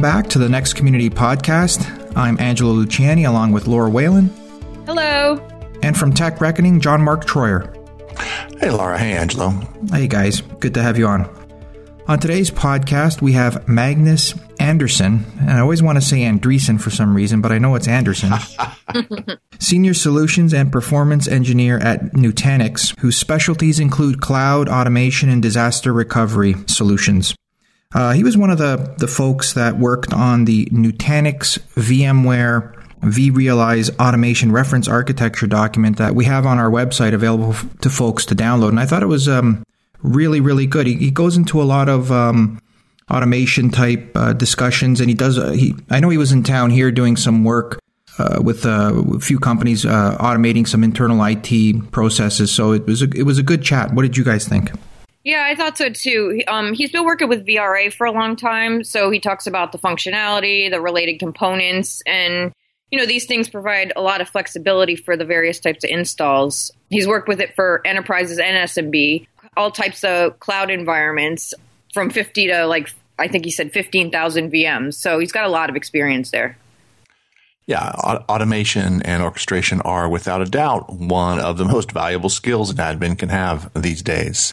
Welcome back to the Next Community Podcast. I'm Angelo Luciani along with Laura Whalen. Hello. And from Tech Reckoning, John Mark Troyer. Hey, Laura. Hey, Angelo. Hey, guys. Good to have you on. On today's podcast, we have Magnus Andersson, and I always want to say Andreessen for some reason, but I know it's Andersson. Senior Solutions and Performance Engineer at Nutanix, whose specialties include cloud automation and disaster recovery solutions. Uh, he was one of the, the folks that worked on the Nutanix VMware vRealize automation reference architecture document that we have on our website available to folks to download. And I thought it was um, really, really good. He, he, goes into a lot of um, automation type uh, discussions, and he does. Uh, he I know he was in town here doing some work uh, with uh, a few companies uh, automating some internal IT processes. So it was a, it was a good chat. What did you guys think? Yeah, I thought so too. Um, he's been working with VRA for a long time, so he talks about the functionality, the related components, and you know these things provide a lot of flexibility for the various types of installs. He's worked with it for enterprises and SMB, all types of cloud environments, from fifty to like I think he said fifteen thousand VMs. So he's got a lot of experience there. Yeah, automation and orchestration are without a doubt one of the most valuable skills an admin can have these days.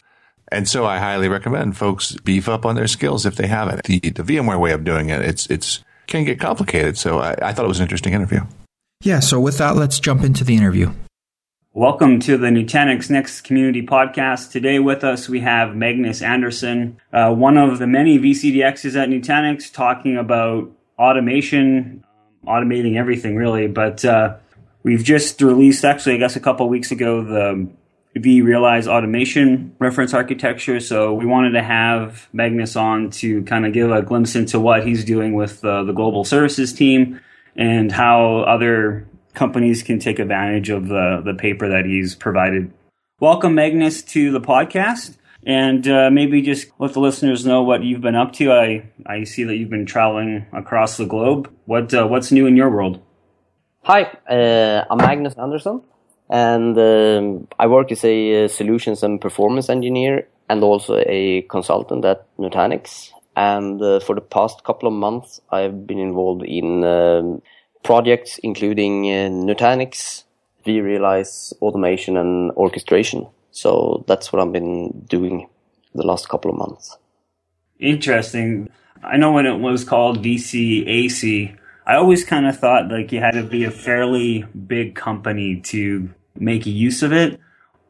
And so I highly recommend folks beef up on their skills if they haven't. The, the VMware way of doing it, it's, it's, can get complicated. So I, I thought it was an interesting interview. Yeah. So with that, let's jump into the interview. Welcome to the Nutanix Next Community Podcast. Today with us we have Magnus Andersson, uh, one of the many VCDXs at Nutanix, talking about automation, um, automating everything really. But uh, we've just released, actually, I guess a couple weeks ago, the vRealize automation reference architecture. So we wanted to have Magnus on to kind of give a glimpse into what he's doing with uh, the global services team and how other companies can take advantage of the, the paper that he's provided. Welcome, Magnus, to the podcast. And uh, maybe just let the listeners know what you've been up to. I, I see that you've been traveling across the globe. What uh, what's new in your world? Hi, uh, I'm Magnus Andersson and um, I work as a uh, solutions and performance engineer and also a consultant at Nutanix. And uh, for the past couple of months, I've been involved in um, projects including uh, Nutanix, vRealize automation and orchestration. So that's what I've been doing the last couple of months. Interesting. I know when it was called VCAC, I always kind of thought like you had to be a fairly big company to make use of it.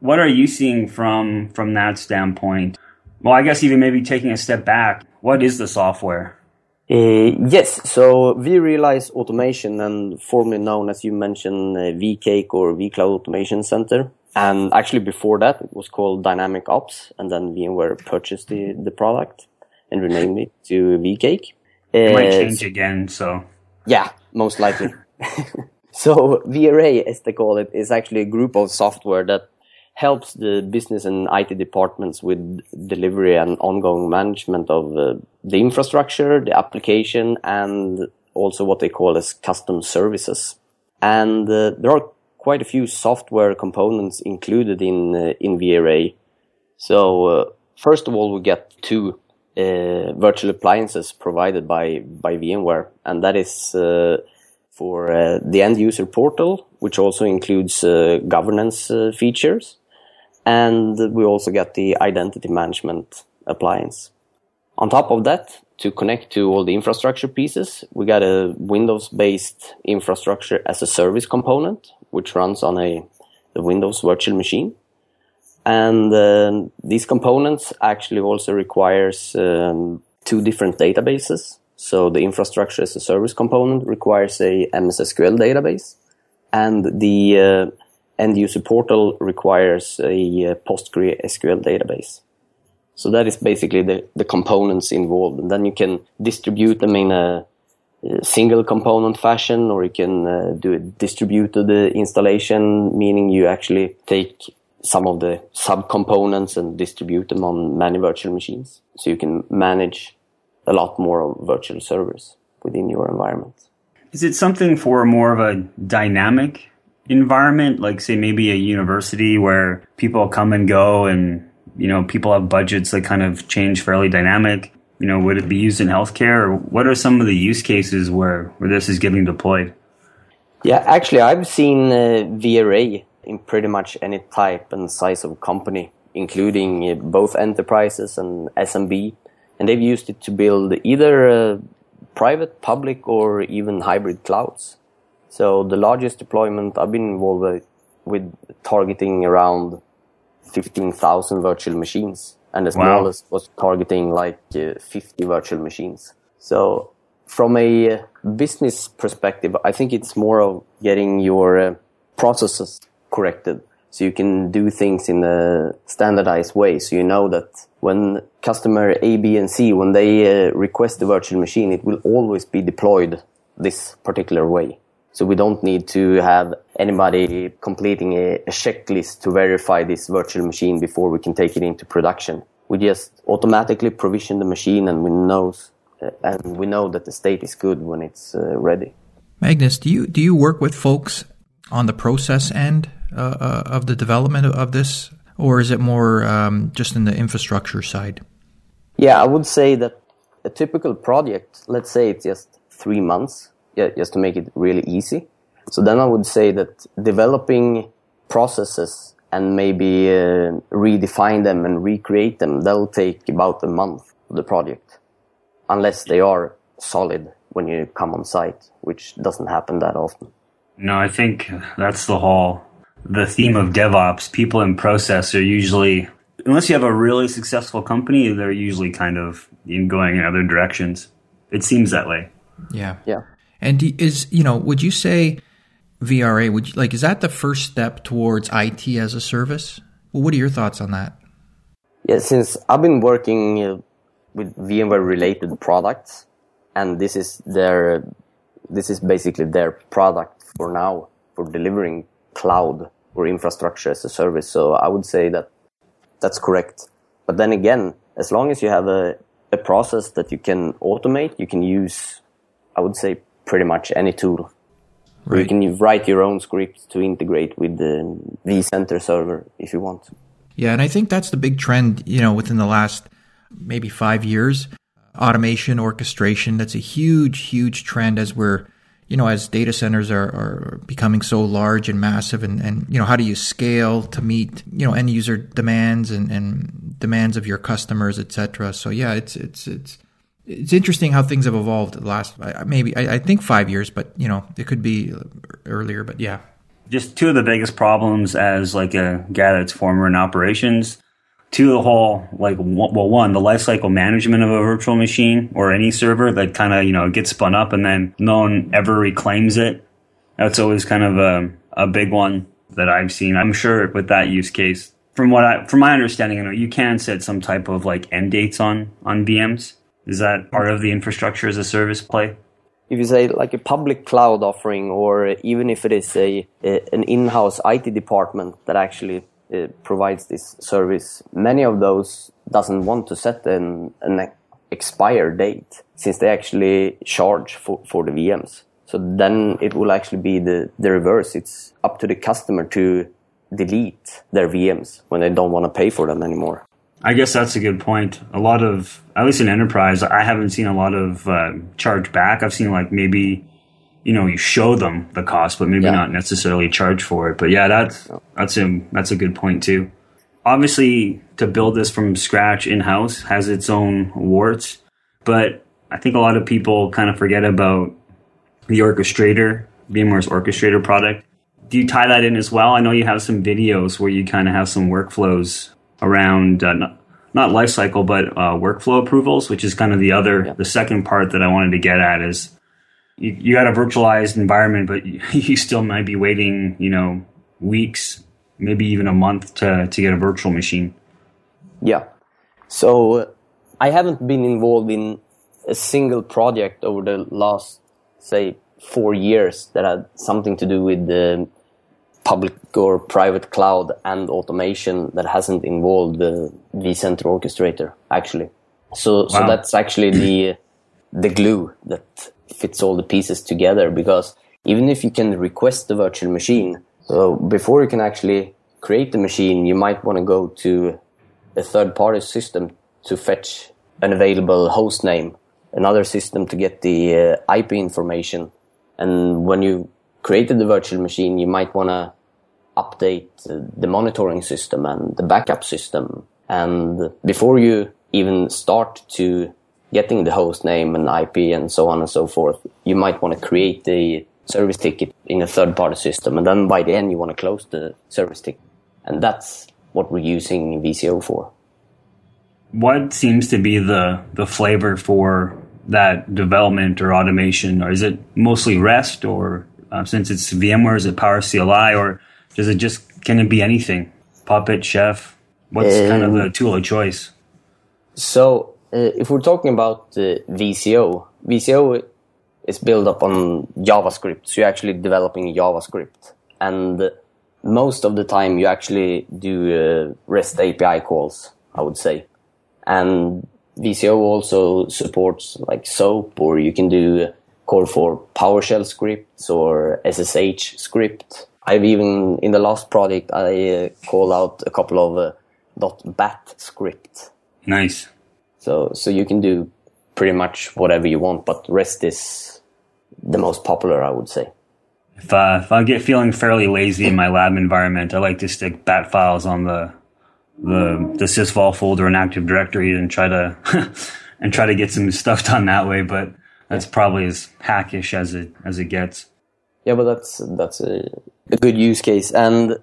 What are you seeing from from that standpoint? Well, I guess even maybe taking a step back, what is the software? Uh, yes, so vRealize Automation, and formerly known as you mentioned, uh, vCake or vCloud Automation Center. And actually, before that, it was called Dynamic Ops, and then VMware purchased the, the product and renamed it to vCake. It uh, might change again, so. Yeah, most likely. So VRA, as they call it, is actually a group of software that helps the business and IT departments with delivery and ongoing management of uh, the infrastructure, the application, and also what they call as custom services. And uh, there are quite a few software components included in uh, in VRA. So uh, first of all, we get two uh, virtual appliances provided by by VMware, and that is uh, for uh, the end user portal, which also includes uh, governance uh, features. And we also get the identity management appliance. On top of that, to connect to all the infrastructure pieces, we got a Windows based infrastructure as a service component, which runs on a the Windows virtual machine. And uh, these components actually also requires um, two different databases so the infrastructure as a service component requires a MS SQL database, and the uh, end user portal requires a uh, PostgreSQL database. So that is basically the, the components involved. And then you can distribute them in a, a single component fashion, or you can uh, do a distributed uh, installation, meaning you actually take some of the subcomponents and distribute them on many virtual machines. So you can manage a lot more of virtual servers within your environment. Is it something for more of a dynamic environment, like say maybe a university where people come and go and you know people have budgets that kind of change fairly dynamic? You know, would it be used in healthcare, or what are some of the use cases where where this is getting deployed? Yeah, actually, I've seen uh, VRA in pretty much any type and size of company, including uh, both enterprises and SMB, and they've used it to build either uh, private, public, or even hybrid clouds. So the largest deployment I've been involved with, with targeting around 15,000 virtual machines, and the Wow. smallest was targeting like uh, 50 virtual machines. So from a uh, business perspective, I think it's more of getting your uh, processes corrected so you can do things in a standardized way. So you know that when customer A, B, and C, when they uh, request the virtual machine, it will always be deployed this particular way. So we don't need to have anybody completing a, a checklist to verify this virtual machine before we can take it into production. We just automatically provision the machine and we knows uh, and we know that the state is good when it's uh, ready. Magnus, do you do you work with folks on the process end uh, uh, of the development of, of this, or is it more um, just in the infrastructure side? Yeah, I would say that a typical project, let's say it's just three months, yeah, just to make it really easy. So then I would say that developing processes and maybe uh, redefine them and recreate them, that'll take about a month of the project, unless they are solid when you come on site, which doesn't happen that often. No, I think that's the whole the theme of DevOps. People in process are usually, unless you have a really successful company, they're usually kind of in going in other directions. It seems that way. Yeah. Yeah. And is you know, would you say VRA would you, like is that the first step towards IT as a service? Well, what are your thoughts on that? Yeah, since I've been working uh, with VMware related products, and this is their, this is basically their product for now for delivering cloud or infrastructure as a service. So I would say that that's correct. But then again, as long as you have a, a process that you can automate, you can use, I would say, pretty much any tool. Or You can write your own script to integrate with the vCenter server if you want. Yeah, and I think that's the big trend, you know, within the last maybe five years. Automation, orchestration, that's a huge, huge trend as we're, you know, as data centers are, are becoming so large and massive and, and, you know, how do you scale to meet, you know, end user demands and, and demands of your customers, et cetera. So yeah, it's, it's, it's, it's interesting how things have evolved the last, maybe, I, I think five years, but, you know, it could be earlier, but yeah. just two of the biggest problems as like a guy that's former in operations two the whole like well one the lifecycle management of a virtual machine or any server that kind of you know gets spun up and then no one ever reclaims it. That's always kind of a, a big one that i've seen. I'm sure with that use case from what i from my understanding you know you can set some type of like end dates on on vms is that part of the infrastructure as a service play? If you say like a public cloud offering, or even if it is a, a an in-house IT department that actually provides this service, many of those doesn't want to set an an expire date since they actually charge for, for the VMs. So then it will actually be the, the reverse. It's up to the customer to delete their VMs when they don't want to pay for them anymore. I guess that's a good point. A lot of, at least in enterprise, I haven't seen a lot of uh, charge back. I've seen like maybe, you know, you show them the cost, but maybe Yeah. not necessarily charge for it. But yeah, that's that's a that's a good point too. Obviously, to build this from scratch in house has its own warts, but I think a lot of people kind of forget about the orchestrator, VMware's orchestrator product. Do you tie that in as well? I know you have some videos where you kind of have some workflows around uh, not, not lifecycle, but uh, workflow approvals, which is kind of the other, the second part that I wanted to get at is you, you got a virtualized environment, but you, you still might be waiting, you know, weeks, maybe even a month to, to get a virtual machine. Yeah. So uh, I haven't been involved in a single project over the last, say, four years that had something to do with the public or private cloud and automation that hasn't involved the vCenter orchestrator, actually. So, so that's actually the, the glue that fits all the pieces together because even if you can request the virtual machine, so before you can actually create the machine, you might want to go to a third party system to fetch an available host name, another system to get the uh, IP information. And when you created the virtual machine, you might want to update the monitoring system and the backup system. And before you even start to getting the host name and IP and so on and so forth, you might want to create the service ticket in a third party system. And then by the end, you want to close the service ticket. And that's what we're using VCO for. What seems to be the, the flavor for that development or automation? Or is it mostly REST or uh, since it's VMware, is it Power CLI or does it just, can it be anything? Puppet, Chef? What's um, kind of the tool of choice? So if we're talking about uh, VCO, VCO is built up on JavaScript. So you're actually developing JavaScript. And most of the time you actually do uh, REST API calls, I would say. And VCO also supports like SOAP or you can do call for PowerShell scripts or SSH script. I've even, in the last project, I uh, call out a couple of uh, .bat script. Nice. So, so you can do pretty much whatever you want, but REST is the most popular, I would say. If, uh, if I get feeling fairly lazy in my lab environment, I like to stick bat files on the the the sysvol folder in Active Directory and try to and try to get some stuff done that way. But that's probably as hackish as it as it gets. Yeah, but that's that's a, a good use case. And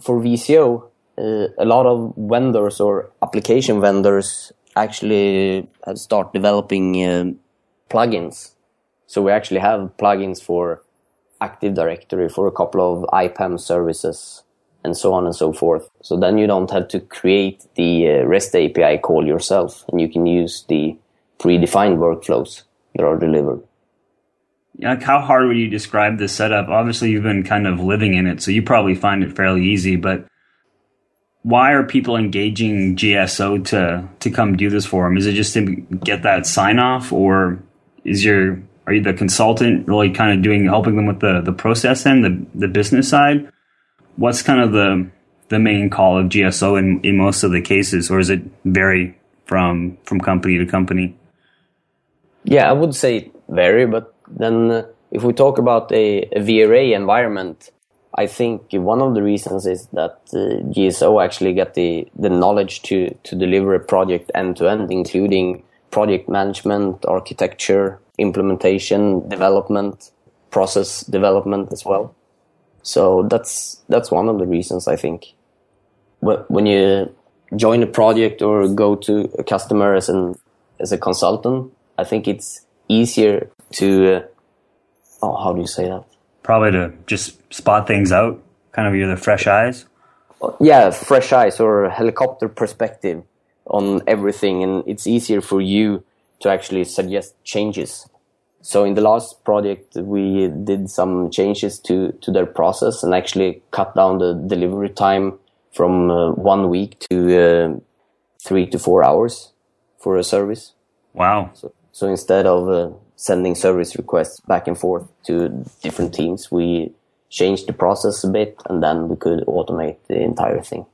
for VCO, uh, a lot of vendors or application vendors actually start developing uh, plugins. So we actually have plugins for Active Directory for a couple of IPAM services and so on and so forth. So then you don't have to create the uh, REST API call yourself and you can use the predefined workflows that are delivered. Like how hard would you describe this setup? Obviously you've been kind of living in it, so you probably find it fairly easy, but why are people engaging GSO to to come do this for them? Is it just to get that sign off, or is your are you the consultant really kind of doing helping them with the the process and the the business side? What's kind of the the main call of GSO in in most of the cases, or is it vary from from company to company? Yeah, I would say vary, but then uh, if we talk about a, a VRA environment, I think one of the reasons is that uh, GSO actually get the, the knowledge to, to deliver a project end to end, including project management, architecture, implementation, development, process development as well. So that's, that's one of the reasons I think. When you join a project or go to a customer as an, as a consultant, I think it's easier to, uh, oh, how do you say that? Probably to just spot things out, kind of you're the fresh eyes. Yeah, fresh eyes or helicopter perspective on everything, and it's easier for you to actually suggest changes. So in the last project, we did some changes to, to their process and actually cut down the delivery time from uh, one week to uh, three to four hours for a service. Wow. So, so instead of uh, sending service requests back and forth to different teams. We changed the process a bit and then we could automate the entire thing.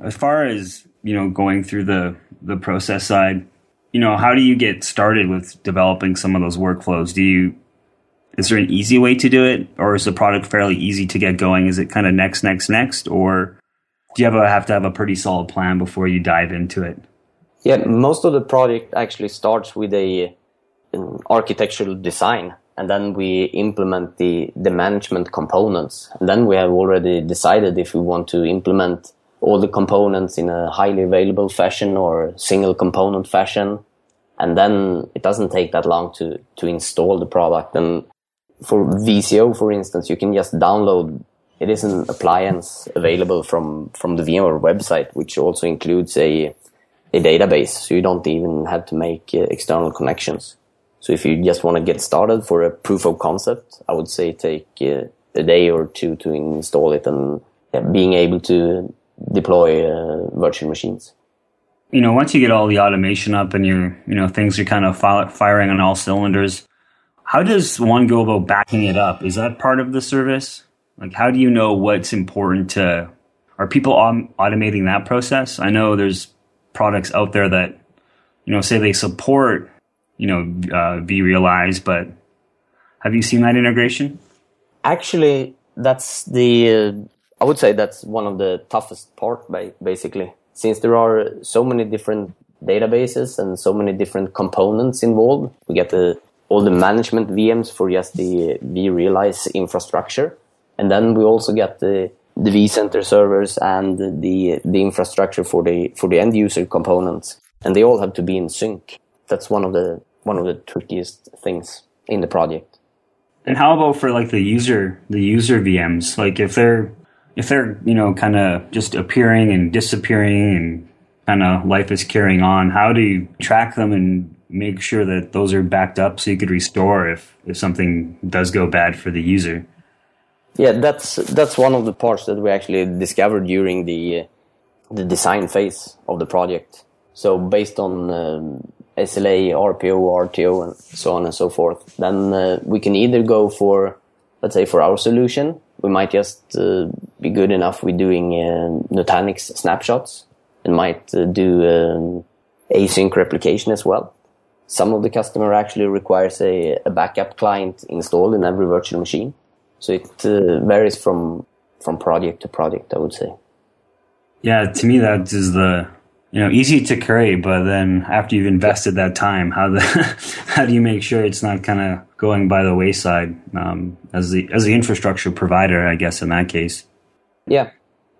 As far as, you know, going through the, the process side, you know, how do you get started with developing some of those workflows? Do you, is there an easy way to do it or is the product fairly easy to get going? Is it kind of next, next, next, or do you have, a, have to have a pretty solid plan before you dive into it? Yeah, most of the project actually starts with a architectural design and then we implement the, the management components. And then we have already decided if we want to implement all the components in a highly available fashion or single component fashion. And then it doesn't take that long to, to install the product. And for VCO, for instance, you can just download it is an appliance available from, from the VMware website, which also includes a, a database. So you don't even have to make uh, external connections. So if you just want to get started for a proof of concept, I would say take uh, a day or two to install it and yeah, being able to deploy uh, virtual machines. You know, once you get all the automation up and you're, you know, things are kind of firing on all cylinders, how does one go about backing it up? Is that part of the service? Like, how do you know what's important to, are people automating that process? I know there's products out there that you know, say they support, you know, uh, vRealize, but have you seen that integration? Actually, that's the, uh, I would say that's one of the toughest part, basically, since there are so many different databases and so many different components involved. We get the, all the management VMs for just the vRealize infrastructure. And then we also get the, the vCenter servers and the, the infrastructure for the, for the end user components. And they all have to be in sync. That's one of the, one of the trickiest things in the project. And how about for like the user, the user VMs? Like if they're, if they're, you know, kind of just appearing and disappearing and kind of life is carrying on, how do you track them and make sure that those are backed up so you could restore if, if something does go bad for the user? Yeah, that's that's one of the parts that we actually discovered during the uh, the design phase of the project. So based on um, SLA, RPO, RTO, and so on and so forth, then uh, we can either go for, let's say, for our solution, we might just uh, be good enough with doing uh, Nutanix snapshots and might uh, do um, async replication as well. Some of the customer actually requires a, a backup client installed in every virtual machine. So it uh, varies from from project to project, I would say. Yeah, to me that is the you know easy to create, but then after you've invested that time, how the how do you make sure it's not kind of going by the wayside um, as the as the infrastructure provider? I guess in that case. Yeah,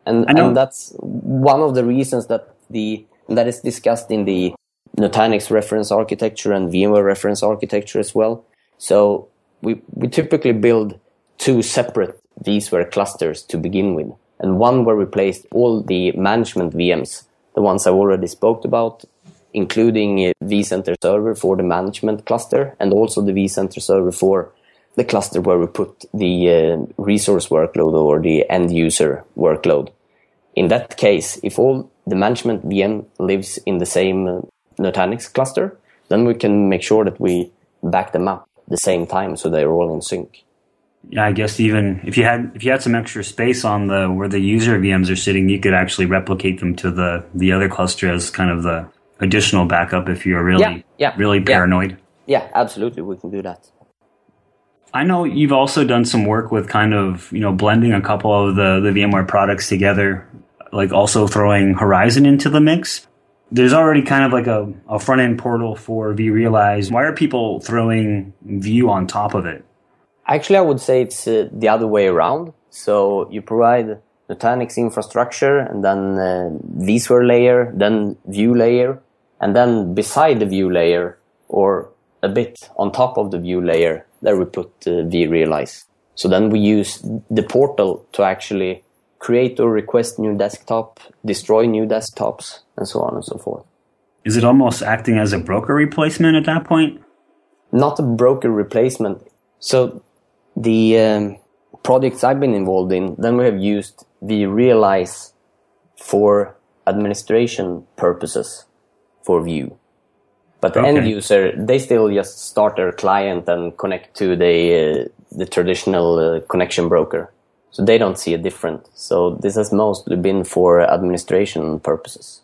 and and that's one of the reasons that the that is discussed in the Nutanix reference architecture and VMware reference architecture as well. So we we typically build two separate vSphere clusters to begin with, and one where we placed all the management VMs, the ones I already spoke about, including vCenter server for the management cluster, and also the vCenter server for the cluster where we put the uh, resource workload or the end user workload. In that case, if all the management VM lives in the same uh, Nutanix cluster, then we can make sure that we back them up the same time so they're all in sync I guess even if you had if you had some extra space on the where the user VMs are sitting, you could actually replicate them to the the other cluster as kind of the additional backup if you're really yeah, yeah, really paranoid. Yeah. yeah, absolutely, we can do that. I know you've also done some work with kind of you know blending a couple of the the VMware products together, like also throwing Horizon into the mix. There's already kind of like a, a front end portal for vRealize. Why are people throwing View on top of it? Actually, I would say it's uh, the other way around. So you provide Nutanix infrastructure and then uh, vSphere layer, then view layer, and then beside the view layer or a bit on top of the view layer, there we put uh, vRealize. So then we use the portal to actually create or request new desktop, destroy new desktops, and so on and so forth. Is it almost acting as a broker replacement at that point? Not a broker replacement. So the um, projects I've been involved in, then we have used vRealize for administration purposes for View. But the okay. end user, they still just start their client and connect to the uh, the traditional uh, connection broker. So they don't see a difference. So this has mostly been for administration purposes.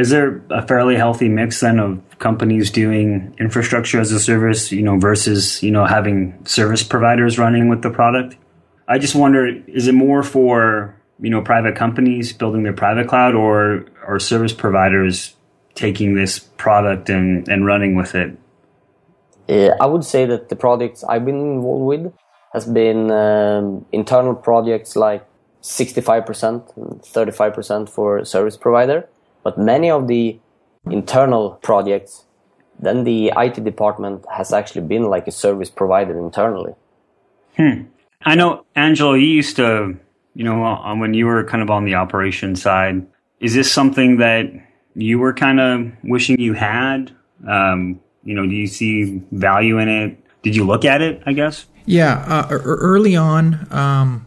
Is there a fairly healthy mix then of companies doing infrastructure as a service, you know, versus, you know, having service providers running with the product? I just wonder, is it more for, you know, private companies building their private cloud or are service providers taking this product and, and running with it? Uh, I would say that the projects I've been involved with has been um, internal projects like 65%, 35% for service provider but many of the internal projects, then the IT department has actually been like a service provider internally. Hmm. I know, Angelo, you used to, you know, uh, when you were kind of on the operation side, is this something that you were kind of wishing you had? Um, you know, do you see value in it? Did you look at it, I guess? Yeah. Uh, early on, um,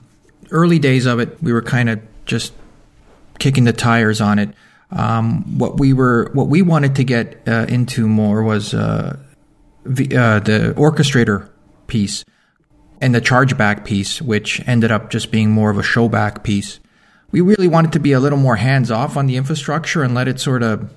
early days of it, we were kind of just kicking the tires on it. Um, what we were, what we wanted to get uh, into more was uh, the, uh, the orchestrator piece and the chargeback piece, which ended up just being more of a showback piece. We really wanted to be a little more hands off on the infrastructure and let it sort of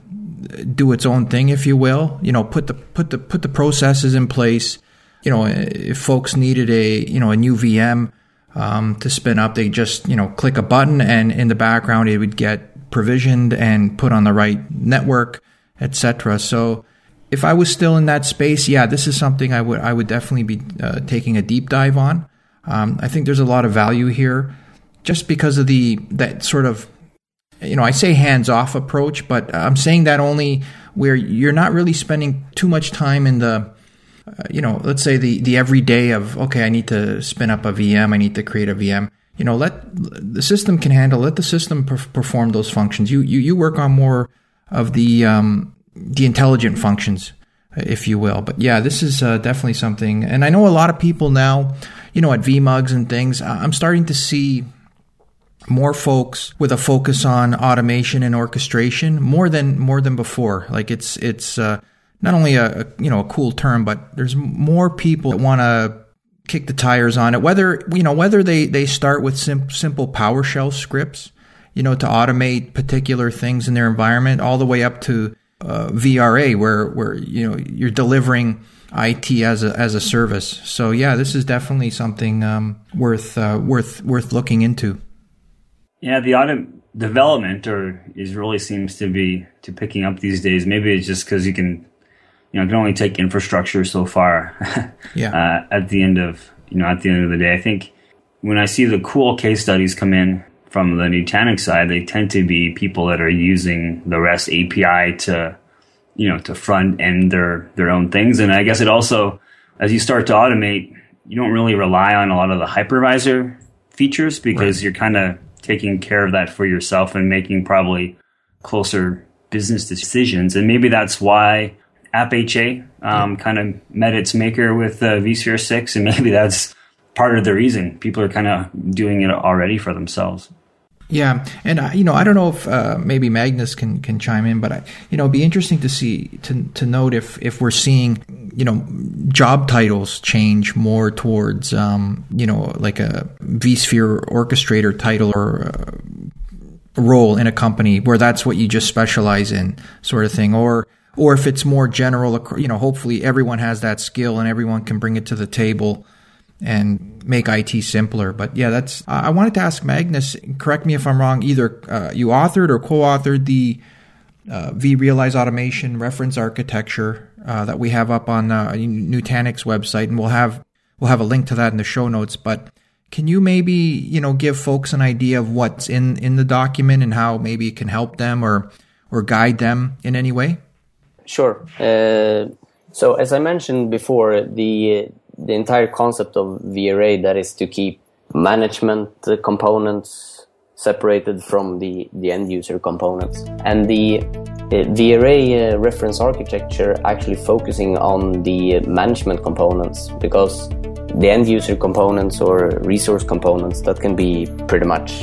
do its own thing, if you will. You know, put the put the put the processes in place. You know, if folks needed a you know a new VM um, to spin up, they just you know click a button, and in the background it would get provisioned and put on the right network, etc. So if I was still in that space, yeah, this is something I would I would definitely be uh, taking a deep dive on. Um, I think there's a lot of value here, just because of the that sort of you know I say hands off approach, but I'm saying that only where you're not really spending too much time in the uh, you know let's say the the everyday of okay I need to spin up a VM, I need to create a VM. You know, let the system can handle. Let the system per- perform those functions. You you you work on more of the um, the intelligent functions, if you will. But yeah, this is uh, definitely something. And I know a lot of people now, you know, at VMUGs and things, I'm starting to see more folks with a focus on automation and orchestration more than more than before. Like it's it's uh, not only a, a you know a cool term, but there's more people that want to kick the tires on it. Whether you know whether they they start with sim- simple PowerShell scripts, you know, to automate particular things in their environment, all the way up to uh, VRA, where where you know you're delivering IT as a as a service. So yeah, this is definitely something um, worth uh, worth worth looking into. Yeah, the auto development or is really seems to be to picking up these days. Maybe it's just because you can you know can only take infrastructure so far. yeah. Uh, at the end of you know at the end of the day, I think when I see the cool case studies come in from the Nutanix side, they tend to be people that are using the REST API to, you know, to front end their their own things. And I guess it also, as you start to automate, you don't really rely on a lot of the hypervisor features because right. you're kind of taking care of that for yourself and making probably closer business decisions. And maybe that's why AppHA um, kind of met its maker with uh, vSphere 6, and maybe that's part of the reason people are kind of doing it already for themselves. Yeah, and uh, you know, I don't know if uh, maybe Magnus can can chime in, but I, you know, it'd be interesting to see to to note if if we're seeing you know job titles change more towards um, you know like a vSphere orchestrator title or uh, role in a company where that's what you just specialize in, sort of thing, or or if it's more general. You know, hopefully everyone has that skill and everyone can bring it to the table and make IT simpler. But yeah, that's. I wanted to ask Magnus. Correct me if I'm wrong. Either uh, you authored or co-authored the uh, vRealize automation reference architecture uh, that we have up on uh, Nutanix website, and we'll have we'll have a link to that in the show notes. But can you maybe you know give folks an idea of what's in in the document and how maybe it can help them or or guide them in any way? Sure. Uh, so as I mentioned before, the the entire concept of VRA that is to keep management components separated from the, the end user components. And the uh, VRA uh, reference architecture actually focusing on the management components because the end user components or resource components that can be pretty much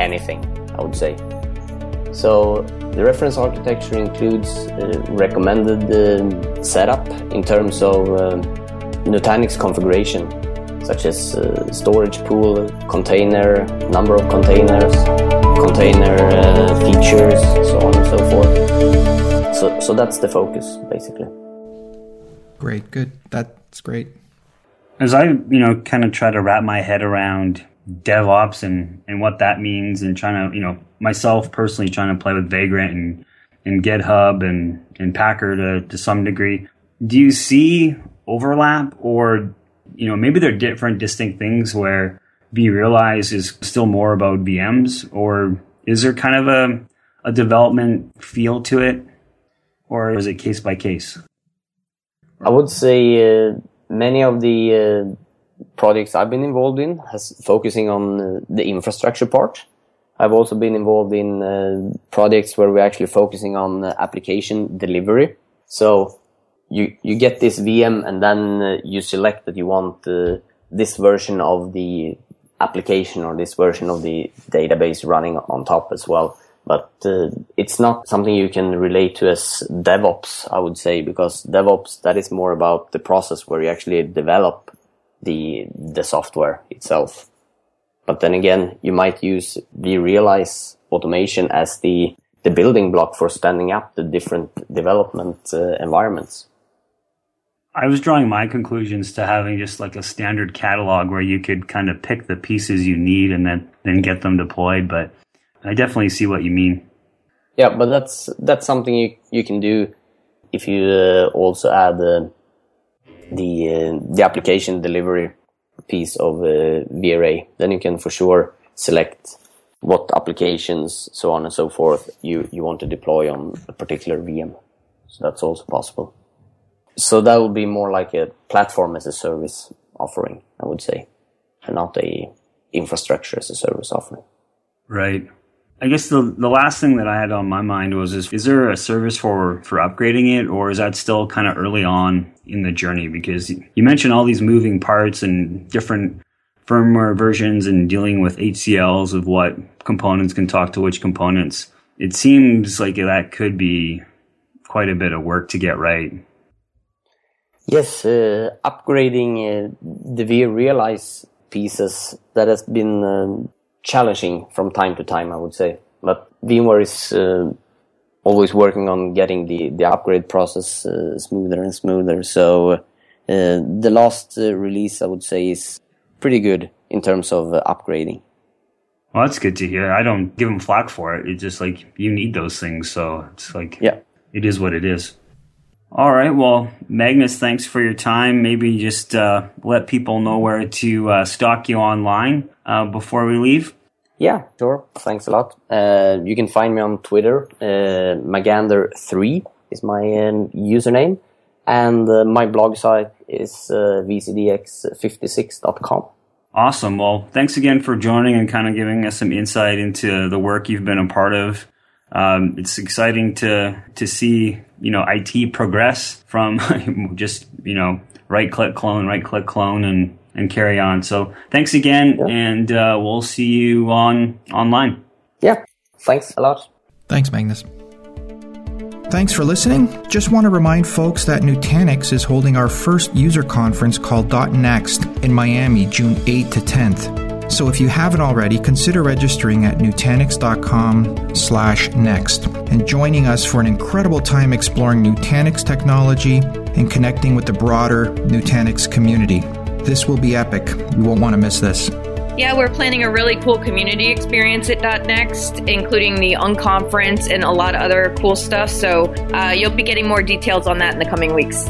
anything, I would say. So the reference architecture includes uh, recommended uh, setup in terms of uh, Nutanix configuration, such as uh, storage pool, container, number of containers, container uh, features, so on and so forth. So, so that's the focus, basically. Great, good. That's great. As I, you know, kind of try to wrap my head around DevOps and, and what that means and trying to, you know, myself personally trying to play with Vagrant and, and GitHub and, and Packer to, to some degree. Do you see overlap or you know maybe they're different distinct things where vRealize is still more about VMs or is there kind of a, a development feel to it or is it case by case? I would say uh, many of the uh, projects I've been involved in has focusing on uh, the infrastructure part. I've also been involved in uh, projects where we're actually focusing on application delivery. So you you get this VM and then uh, you select that you want uh, this version of the application or this version of the database running on top as well. But uh, it's not something you can relate to as DevOps, I would say, because DevOps that is more about the process where you actually develop the the software itself. But then again, you might use vRealize automation as the the building block for standing up the different development uh, environments. I was drawing my conclusions to having just like a standard catalog where you could kind of pick the pieces you need and then then get them deployed. But I definitely see what you mean. Yeah, but that's that's something you you can do if you uh, also add uh, the uh, the application delivery piece of uh, VRA. Then you can for sure select what applications, so on and so forth, you you want to deploy on a particular VM. So that's also possible. So that would be more like a platform as a service offering, I would say, and not a infrastructure as a service offering. Right. I guess the the last thing that I had on my mind was is is there a service for for upgrading it or is that still kind of early on in the journey because you mentioned all these moving parts and different firmware versions and dealing with HCLs of what components can talk to which components. It seems like that could be quite a bit of work to get right. Yes, uh, upgrading uh, the vRealize pieces that has been um, challenging from time to time, I would say. But VMware is uh, always working on getting the, the upgrade process uh, smoother and smoother. So uh, the last uh, release, I would say, is pretty good in terms of upgrading. Well, that's good to hear. I don't give them flack for it. It's just like you need those things, so it's like yeah, it is what it is. All right. Well, Magnus, thanks for your time. Maybe just uh, let people know where to uh, stalk you online uh, before we leave. Yeah, sure. Thanks a lot. Uh, you can find me on Twitter. Uh, Magander3 is my um, username. And uh, my blog site is vcdx56.com. Awesome. Well, thanks again for joining and kind of giving us some insight into the work you've been a part of. Um, it's exciting to to see you know IT progress from just you know right click clone, right click clone, and and carry on. So thanks again, yeah. and uh, we'll see you on online. Yeah, thanks a lot. Thanks, Magnus. Thanks for listening. Just want to remind folks that Nutanix is holding our first user conference called .next in Miami, June 8th to 10th. So if you haven't already, consider registering at nutanix.com slash next and joining us for an incredible time exploring Nutanix technology and connecting with the broader Nutanix community. This will be epic. You won't want to miss this. Yeah, we're planning a really cool community experience at .next, including the unconference and a lot of other cool stuff. So uh, you'll be getting more details on that in the coming weeks.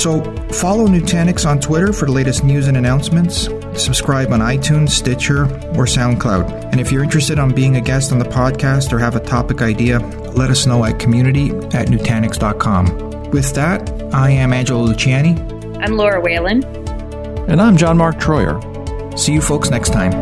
So follow Nutanix on Twitter for the latest news and announcements. Subscribe on iTunes, Stitcher, or SoundCloud. And if you're interested on being a guest on the podcast or have a topic idea, let us know at community at Nutanix.com. With that, I am Angelo Luciani. I'm Laura Whalen. And I'm John Mark Troyer. See you folks next time.